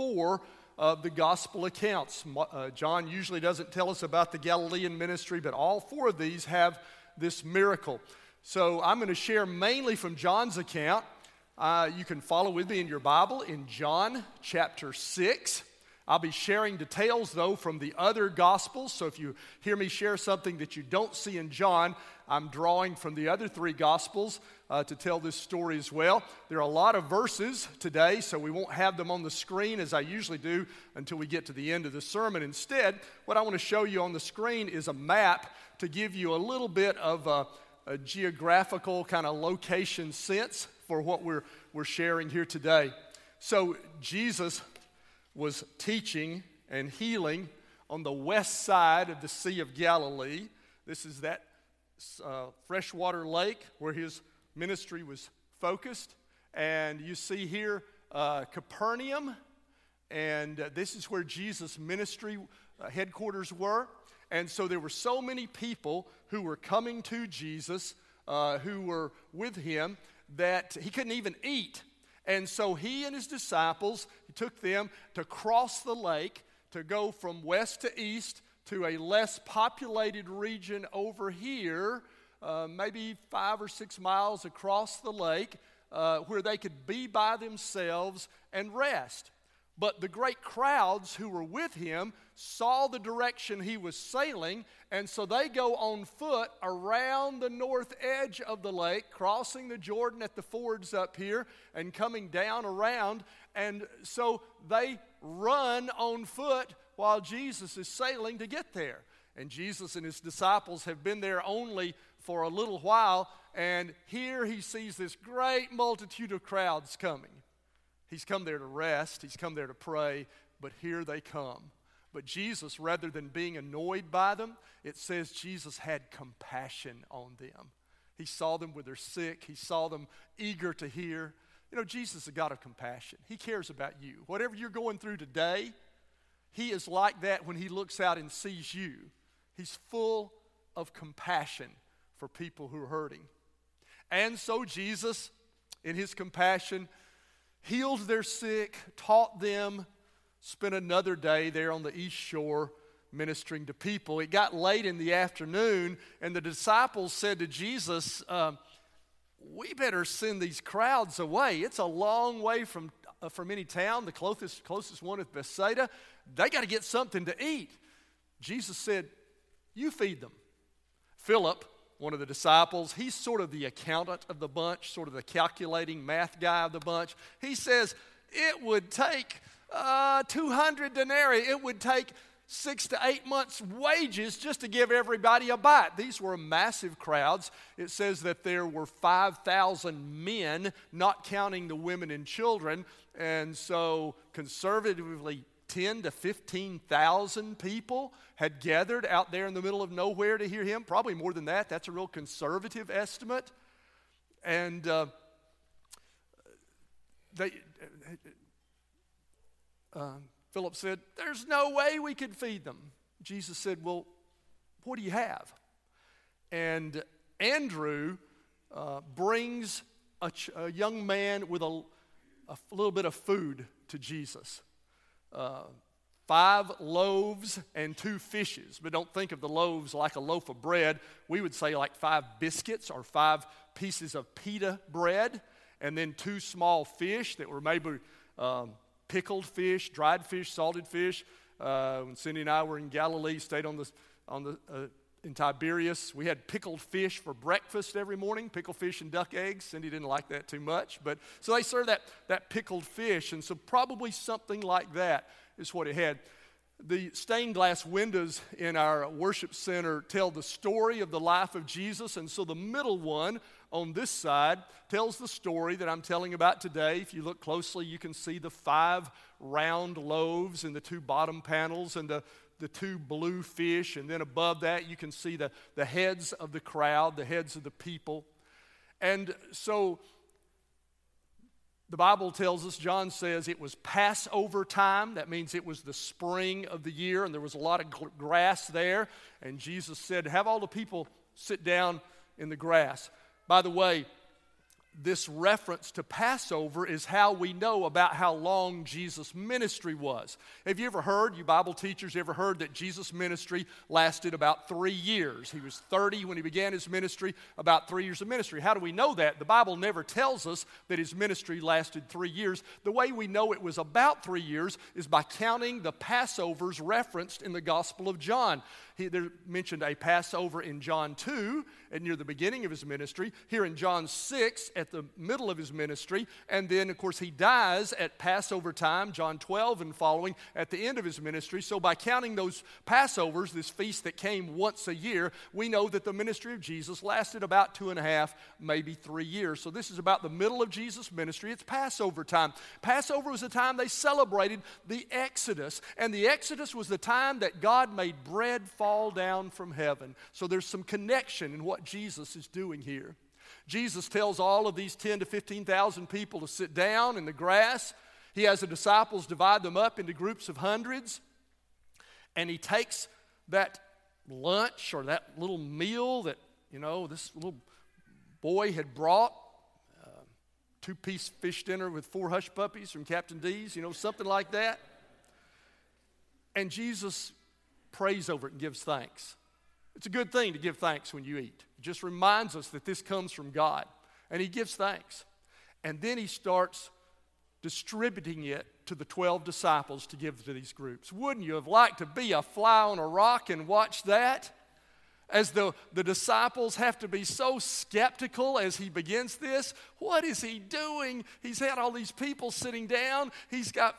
four of the gospel accounts. Uh, John usually doesn't tell us about the Galilean ministry, but all four of these have this miracle. So I'm going to share mainly from John's account. Uh, you can follow with me in your Bible in John chapter 6. I'll be sharing details, though, from the other Gospels. So if you hear me share something that you don't see in John, I'm drawing from the other three Gospels uh, to tell this story as well. There are a lot of verses today, so we won't have them on the screen as I usually do until we get to the end of the sermon. Instead, what I want to show you on the screen is a map to give you a little bit of a, a geographical kind of location sense for what we're, we're sharing here today. So, Jesus was teaching and healing on the west side of the Sea of Galilee. This is that uh, freshwater lake where his ministry was focused. And you see here uh, Capernaum, and uh, this is where Jesus' ministry uh, headquarters were. And so there were so many people who were coming to Jesus, uh, who were with him, that he couldn't even eat and so he and his disciples took them to cross the lake to go from west to east to a less populated region over here, uh, maybe five or six miles across the lake, uh, where they could be by themselves and rest. But the great crowds who were with him saw the direction he was sailing, and so they go on foot around the north edge of the lake, crossing the Jordan at the fords up here and coming down around. And so they run on foot while Jesus is sailing to get there. And Jesus and his disciples have been there only for a little while, and here he sees this great multitude of crowds coming. He's come there to rest, he's come there to pray, but here they come. But Jesus, rather than being annoyed by them, it says Jesus had compassion on them. He saw them with their sick, he saw them eager to hear. You know, Jesus is a God of compassion. He cares about you. Whatever you're going through today, He is like that when He looks out and sees you. He's full of compassion for people who are hurting. And so Jesus, in His compassion, healed their sick, taught them, spent another day there on the east shore ministering to people. It got late in the afternoon, and the disciples said to Jesus, uh, We better send these crowds away. It's a long way from, uh, from any town. The closest, closest one is Bethsaida. They got to get something to eat. Jesus said, You feed them. Philip, one of the disciples. He's sort of the accountant of the bunch, sort of the calculating math guy of the bunch. He says it would take uh, 200 denarii, it would take six to eight months' wages just to give everybody a bite. These were massive crowds. It says that there were 5,000 men, not counting the women and children. And so, conservatively 10 to 15,000 people had gathered out there in the middle of nowhere to hear him. Probably more than that. That's a real conservative estimate. And uh, they, uh, Philip said, There's no way we could feed them. Jesus said, Well, what do you have? And Andrew uh, brings a, ch- a, young man with a, a little bit of food to Jesus uh, five loaves and two fishes. But don't think of the loaves like a loaf of bread. We would say like five biscuits or five pieces of pita bread, and then two small fish that were maybe um, pickled fish, dried fish, salted fish. Uh, when Cindy and I were in Galilee, stayed on the, on the uh, in Tiberias. We had pickled fish for breakfast every morning, pickled fish and duck eggs. Cindy didn't like that too much, but so they served that, that pickled fish, and so probably something like that is what it had. The stained glass windows in our worship center tell the story of the life of Jesus, and so the middle one on this side tells the story that I'm telling about today. If you look closely, you can see the five round loaves in the two bottom panels and the the two blue fish, and then above that, you can see the, the heads of the crowd, the heads of the people. And so the Bible tells us, John says, it was Passover time. That means it was the spring of the year, and there was a lot of grass there. And Jesus said, Have all the people sit down in the grass. By the way, this reference to Passover is how we know about how long Jesus' ministry was. Have you ever heard, you Bible teachers, ever heard that Jesus' ministry lasted about three years? He was 30 when he began his ministry, about three years of ministry. How do we know that? The Bible never tells us that his ministry lasted three years. The way we know it was about three years is by counting the Passovers referenced in the Gospel of John. He, mentioned a Passover in John 2 and near the beginning of his ministry, here in John 6 at the middle of his ministry, and then, of course, he dies at Passover time, John 12 and following, at the end of his ministry. So, by counting those Passovers, this feast that came once a year, we know that the ministry of Jesus lasted about two and a half, maybe three years. So, this is about the middle of Jesus' ministry. It's Passover time. Passover was the time they celebrated the Exodus, and the Exodus was the time that God made bread fall fall down from heaven. So there's some connection in what Jesus is doing here. Jesus tells all of these 10 to 15,000 people to sit down in the grass. He has the disciples divide them up into groups of hundreds. And he takes that lunch or that little meal that, you know, this little boy had brought uh, two piece fish dinner with four hush puppies from Captain D's, you know, something like that. And Jesus prays over it and gives thanks. It's a good thing to give thanks when you eat. It just reminds us that this comes from God. And he gives thanks. And then he starts distributing it to the 12 disciples to give to these groups. Wouldn't you have liked to be a fly on a rock and watch that? As the, the disciples have to be so skeptical as he begins this. What is he doing? He's had all these people sitting down. He's got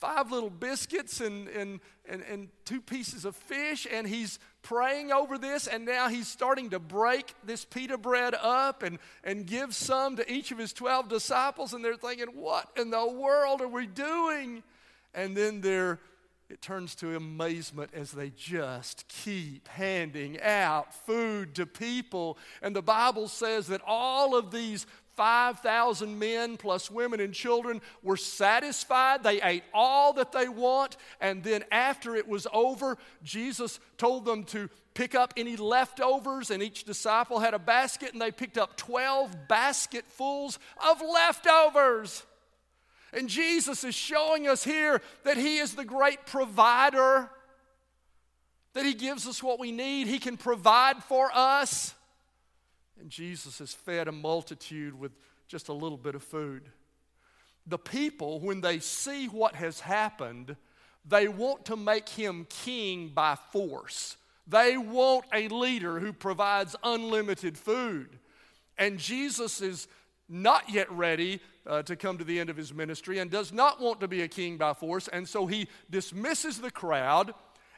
five little biscuits and, and, and, and two pieces of fish, and he's praying over this, and now he's starting to break this pita bread up and, and give some to each of his 12 disciples, and they're thinking, What in the world are we doing? And then they're it turns to amazement as they just keep handing out food to people. And the Bible says that all of these 5,000 men plus women and children were satisfied. They ate all that they want. And then after it was over, Jesus told them to pick up any leftovers. And each disciple had a basket, and they picked up 12 basketfuls of leftovers. And Jesus is showing us here that He is the great provider, that He gives us what we need, He can provide for us. And Jesus has fed a multitude with just a little bit of food. The people, when they see what has happened, they want to make him king by force. They want a leader who provides unlimited food. And Jesus is not yet ready uh, to come to the end of his ministry and does not want to be a king by force. And so he dismisses the crowd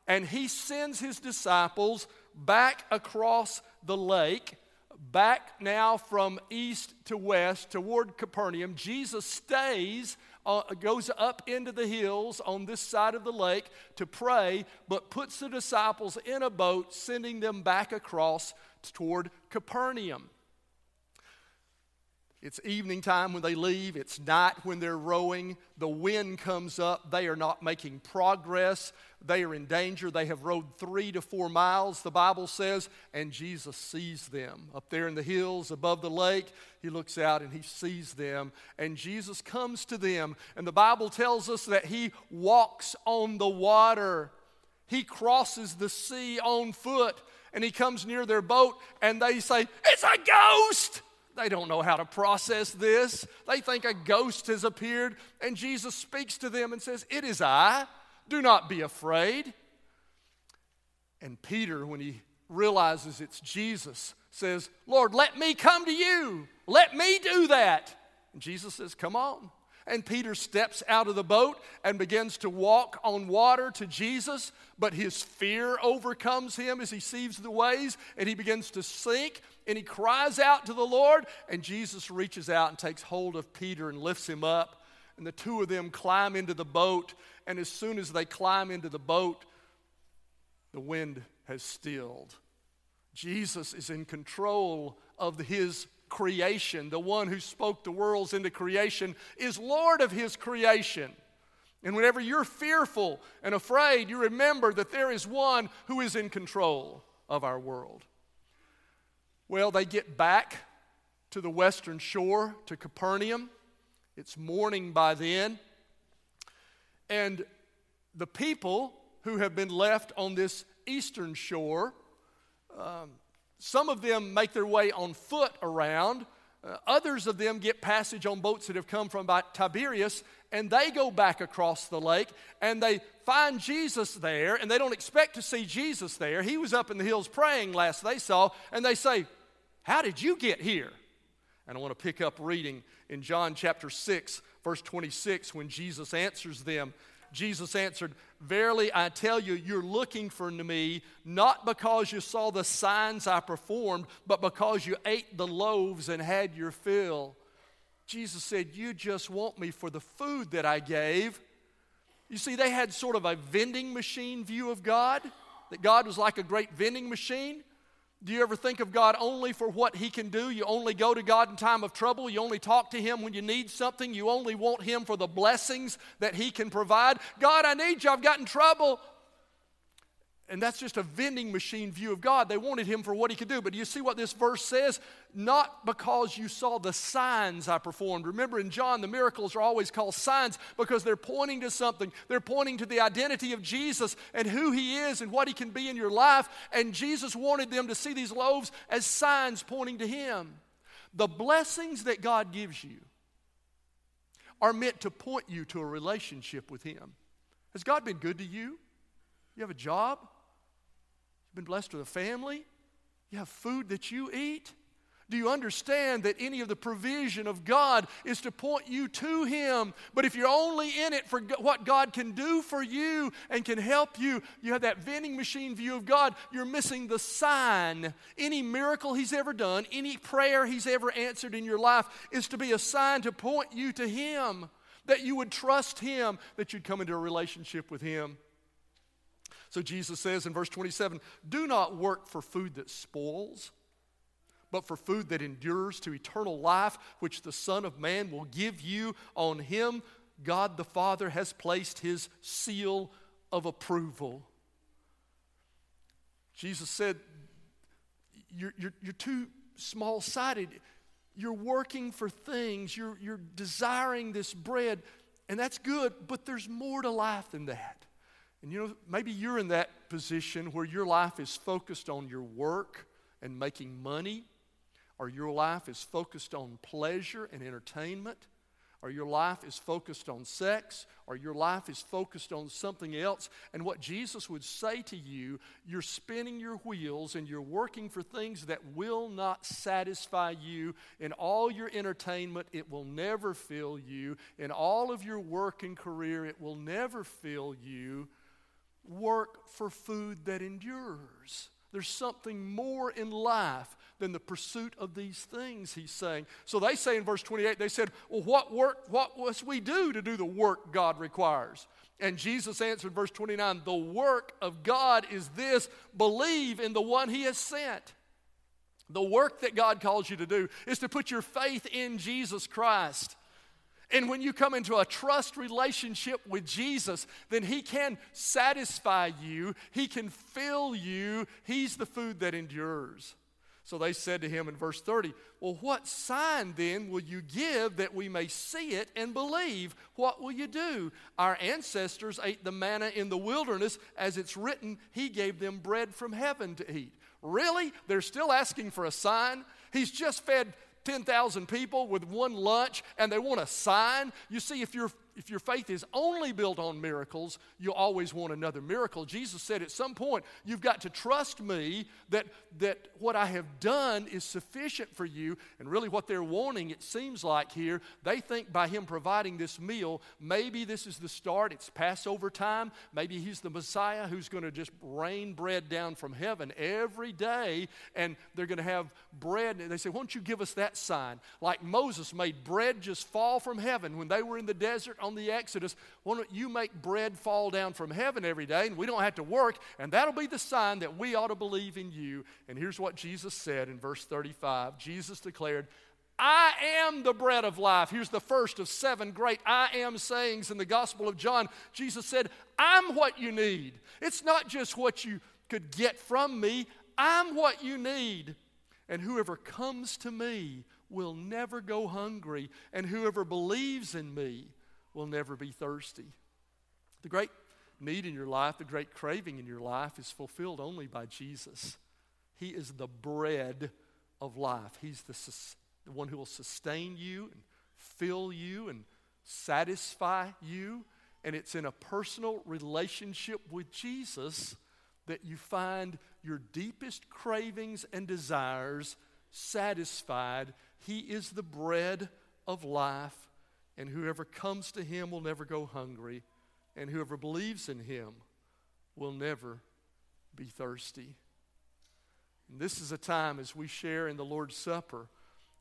and he sends his disciples back across the lake back now from east to west toward Capernaum. Jesus stays, uh, goes up into the hills on this side of the lake to pray, but puts the disciples in a boat, sending them back across toward Capernaum. It's evening time when they leave. It's night when they're rowing. The wind comes up. They are not making progress. They are in danger. They have rowed three to four miles, the Bible says, and Jesus sees them. Up there in the hills above the lake, he looks out and he sees them. And Jesus comes to them. And the Bible tells us that he walks on the water, he crosses the sea on foot. And he comes near their boat, and they say, It's a ghost! They don't know how to process this. They think a ghost has appeared, and Jesus speaks to them and says, It is I. Do not be afraid. And Peter, when he realizes it's Jesus, says, Lord, let me come to you. Let me do that. And Jesus says, Come on. And Peter steps out of the boat and begins to walk on water to Jesus, but his fear overcomes him as he sees the waves and he begins to sink and he cries out to the Lord. And Jesus reaches out and takes hold of Peter and lifts him up. And the two of them climb into the boat. And as soon as they climb into the boat, the wind has stilled. Jesus is in control of his creation, the one who spoke the worlds into creation, is Lord of his creation. And whenever you're fearful and afraid, you remember that there is one who is in control of our world. Well, they get back to the western shore, to Capernaum. It's morning by then. And the people who have been left on this eastern shore, um, some of them make their way on foot around. Uh, others of them get passage on boats that have come from Tiberias, and they go back across the lake and they find Jesus there, and they don't expect to see Jesus there. He was up in the hills praying last they saw, and they say, How did you get here? And I want to pick up reading in John chapter 6, verse 26, when Jesus answers them. Jesus answered, Verily I tell you, you're looking for me not because you saw the signs I performed, but because you ate the loaves and had your fill. Jesus said, You just want me for the food that I gave. You see, they had sort of a vending machine view of God, that God was like a great vending machine. Do you ever think of God only for what He can do? You only go to God in time of trouble. You only talk to Him when you need something. You only want Him for the blessings that He can provide. God, I need you. I've got in trouble. And that's just a vending machine view of God. They wanted him for what he could do. But do you see what this verse says? Not because you saw the signs I performed. Remember in John, the miracles are always called signs because they're pointing to something. They're pointing to the identity of Jesus and who he is and what he can be in your life. And Jesus wanted them to see these loaves as signs pointing to him. The blessings that God gives you are meant to point you to a relationship with him. Has God been good to you? You have a job? You've been blessed with a family. You have food that you eat. Do you understand that any of the provision of God is to point you to Him? But if you're only in it for what God can do for you and can help you, you have that vending machine view of God, you're missing the sign. Any miracle He's ever done, any prayer He's ever answered in your life is to be a sign to point you to Him, that you would trust Him, that you'd come into a relationship with Him. So Jesus says in verse 27 Do not work for food that spoils, but for food that endures to eternal life, which the Son of Man will give you. On him, God the Father has placed his seal of approval. Jesus said, You're, you're, you're too small sided. You're working for things, you're, you're desiring this bread, and that's good, but there's more to life than that. And you know, maybe you're in that position where your life is focused on your work and making money, or your life is focused on pleasure and entertainment, or your life is focused on sex, or your life is focused on something else. And what Jesus would say to you, you're spinning your wheels and you're working for things that will not satisfy you. In all your entertainment, it will never fill you. In all of your work and career, it will never fill you work for food that endures. There's something more in life than the pursuit of these things, he's saying. So they say in verse 28, they said, Well, what work, what must we do to do the work God requires? And Jesus answered, verse 29, The work of God is this believe in the one he has sent. The work that God calls you to do is to put your faith in Jesus Christ. And when you come into a trust relationship with Jesus, then He can satisfy you, He can fill you. He's the food that endures. So they said to him in verse 30, Well, what sign then will you give that we may see it and believe? What will you do? Our ancestors ate the manna in the wilderness, as it's written, He gave them bread from heaven to eat. Really? They're still asking for a sign? He's just fed 10,000 people with one lunch and they want a sign. You see, if you're if your faith is only built on miracles, you'll always want another miracle. Jesus said at some point, you've got to trust me that, that what I have done is sufficient for you. And really, what they're wanting, it seems like here, they think by Him providing this meal, maybe this is the start. It's Passover time. Maybe He's the Messiah who's going to just rain bread down from heaven every day, and they're going to have bread. And they say, Why don't you give us that sign? Like Moses made bread just fall from heaven when they were in the desert on the Exodus, why don't you make bread fall down from heaven every day and we don't have to work, and that'll be the sign that we ought to believe in you. And here's what Jesus said in verse 35 Jesus declared, I am the bread of life. Here's the first of seven great I am sayings in the Gospel of John. Jesus said, I'm what you need. It's not just what you could get from me, I'm what you need. And whoever comes to me will never go hungry, and whoever believes in me will never be thirsty. The great need in your life, the great craving in your life is fulfilled only by Jesus. He is the bread of life. He's the, the one who will sustain you and fill you and satisfy you. And it's in a personal relationship with Jesus that you find your deepest cravings and desires satisfied. He is the bread of life, and whoever comes to him will never go hungry, and whoever believes in him will never be thirsty. And this is a time as we share in the Lord's Supper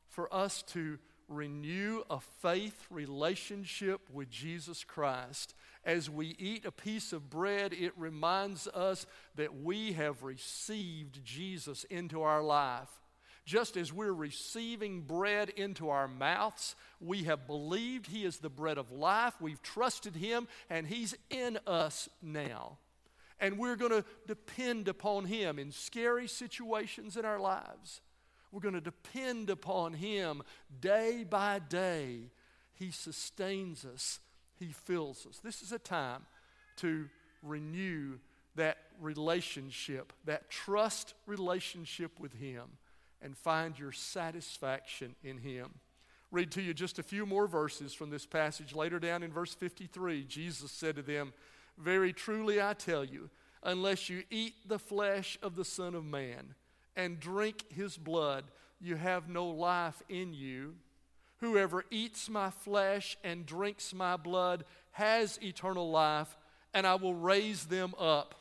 for us to renew a faith relationship with Jesus Christ. As we eat a piece of bread, it reminds us that we have received Jesus into our life. Just as we're receiving bread into our mouths, we have believed He is the bread of life. We've trusted Him, and He's in us now. And we're going to depend upon Him in scary situations in our lives. We're going to depend upon Him day by day. He sustains us, He fills us. This is a time to renew that relationship, that trust relationship with Him, and find your satisfaction in Him. Read to you just a few more verses from this passage. Later down in verse 53, Jesus said to them, Very truly I tell you, unless you eat the flesh of the Son of Man, and drink his blood, you have no life in you. Whoever eats my flesh and drinks my blood has eternal life, and I will raise them up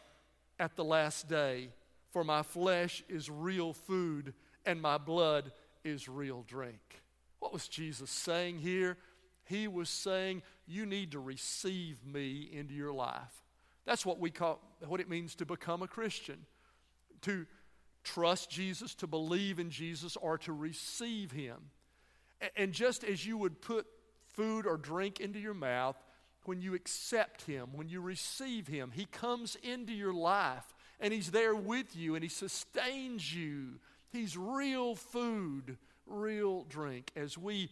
at the last day. For my flesh is real food, and my blood is real drink. What was Jesus saying here? He was saying, You need to receive me into your life. That's what we call what it means to become a Christian. To trust Jesus, to believe in Jesus, or to receive Him. And just as you would put food or drink into your mouth, when you accept Him, when you receive Him, He comes into your life and He's there with you and He sustains you. He's real food, real drink. As we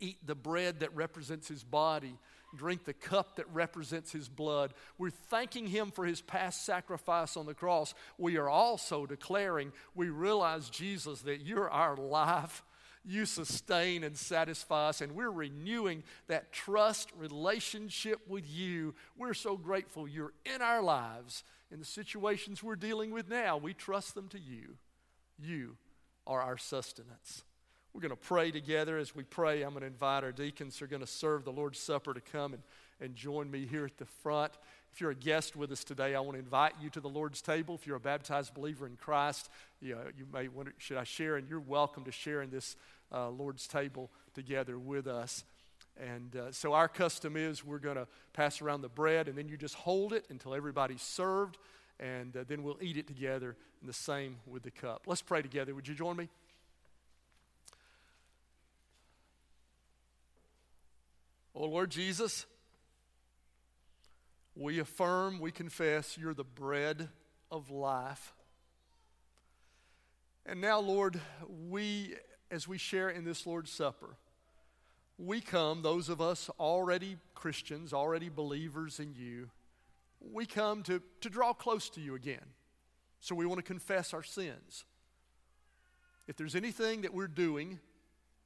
eat the bread that represents His body, drink the cup that represents his blood. We're thanking him for his past sacrifice on the cross. We are also declaring, we realize, Jesus, that you're our life. You sustain and satisfy us, and we're renewing that trust relationship with you. We're so grateful you're in our lives. In the situations we're dealing with now, we trust them to you. You are our sustenance. We're going to pray together. As we pray, I'm going to invite our deacons who are going to serve the Lord's Supper to come and, and join me here at the front. If you're a guest with us today, I want to invite you to the Lord's table. If you're a baptized believer in Christ, you, know, you may wonder, should I share? And you're welcome to share in this uh, Lord's table together with us. And uh, so our custom is we're going to pass around the bread, and then you just hold it until everybody's served, and uh, then we'll eat it together, and the same with the cup. Let's pray together. Would you join me? Oh Lord Jesus, we affirm, we confess you're the bread of life. And now, Lord, we, as we share in this Lord's Supper, we come, those of us already Christians, already believers in you, we come to, to draw close to you again. So we want to confess our sins. If there's anything that we're doing,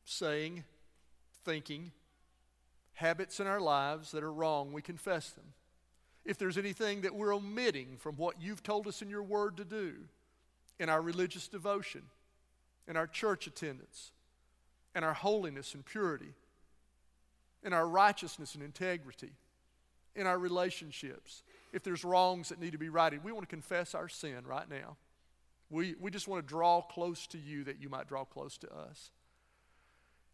saying, thinking, habits in our lives that are wrong, we confess them. If there's anything that we're omitting from what you've told us in your word to do, in our religious devotion, in our church attendance, in our holiness and purity, in our righteousness and integrity, in our relationships, if there's wrongs that need to be righted, we want to confess our sin right now. We, we just want to draw close to you that you might draw close to us.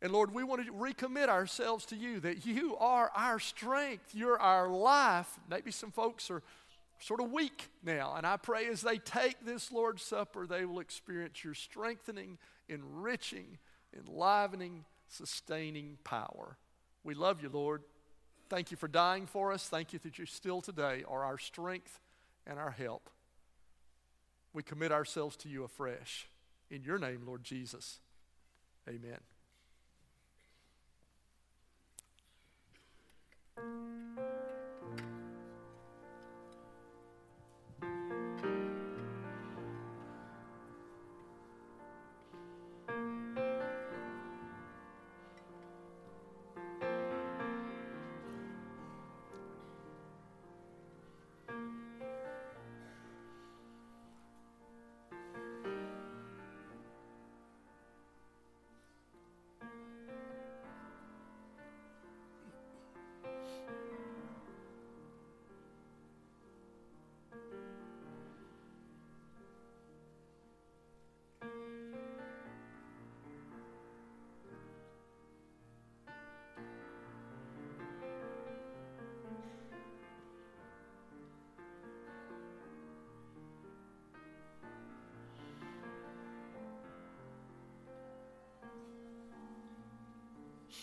And Lord, we want to recommit ourselves to you that you are our strength. You're our life. Maybe some folks are sort of weak now. And I pray as they take this Lord's Supper, they will experience your strengthening, enriching, enlivening, sustaining power. We love you, Lord. Thank you for dying for us. Thank you that you still today are our strength and our help. We commit ourselves to you afresh. In your name, Lord Jesus. Amen.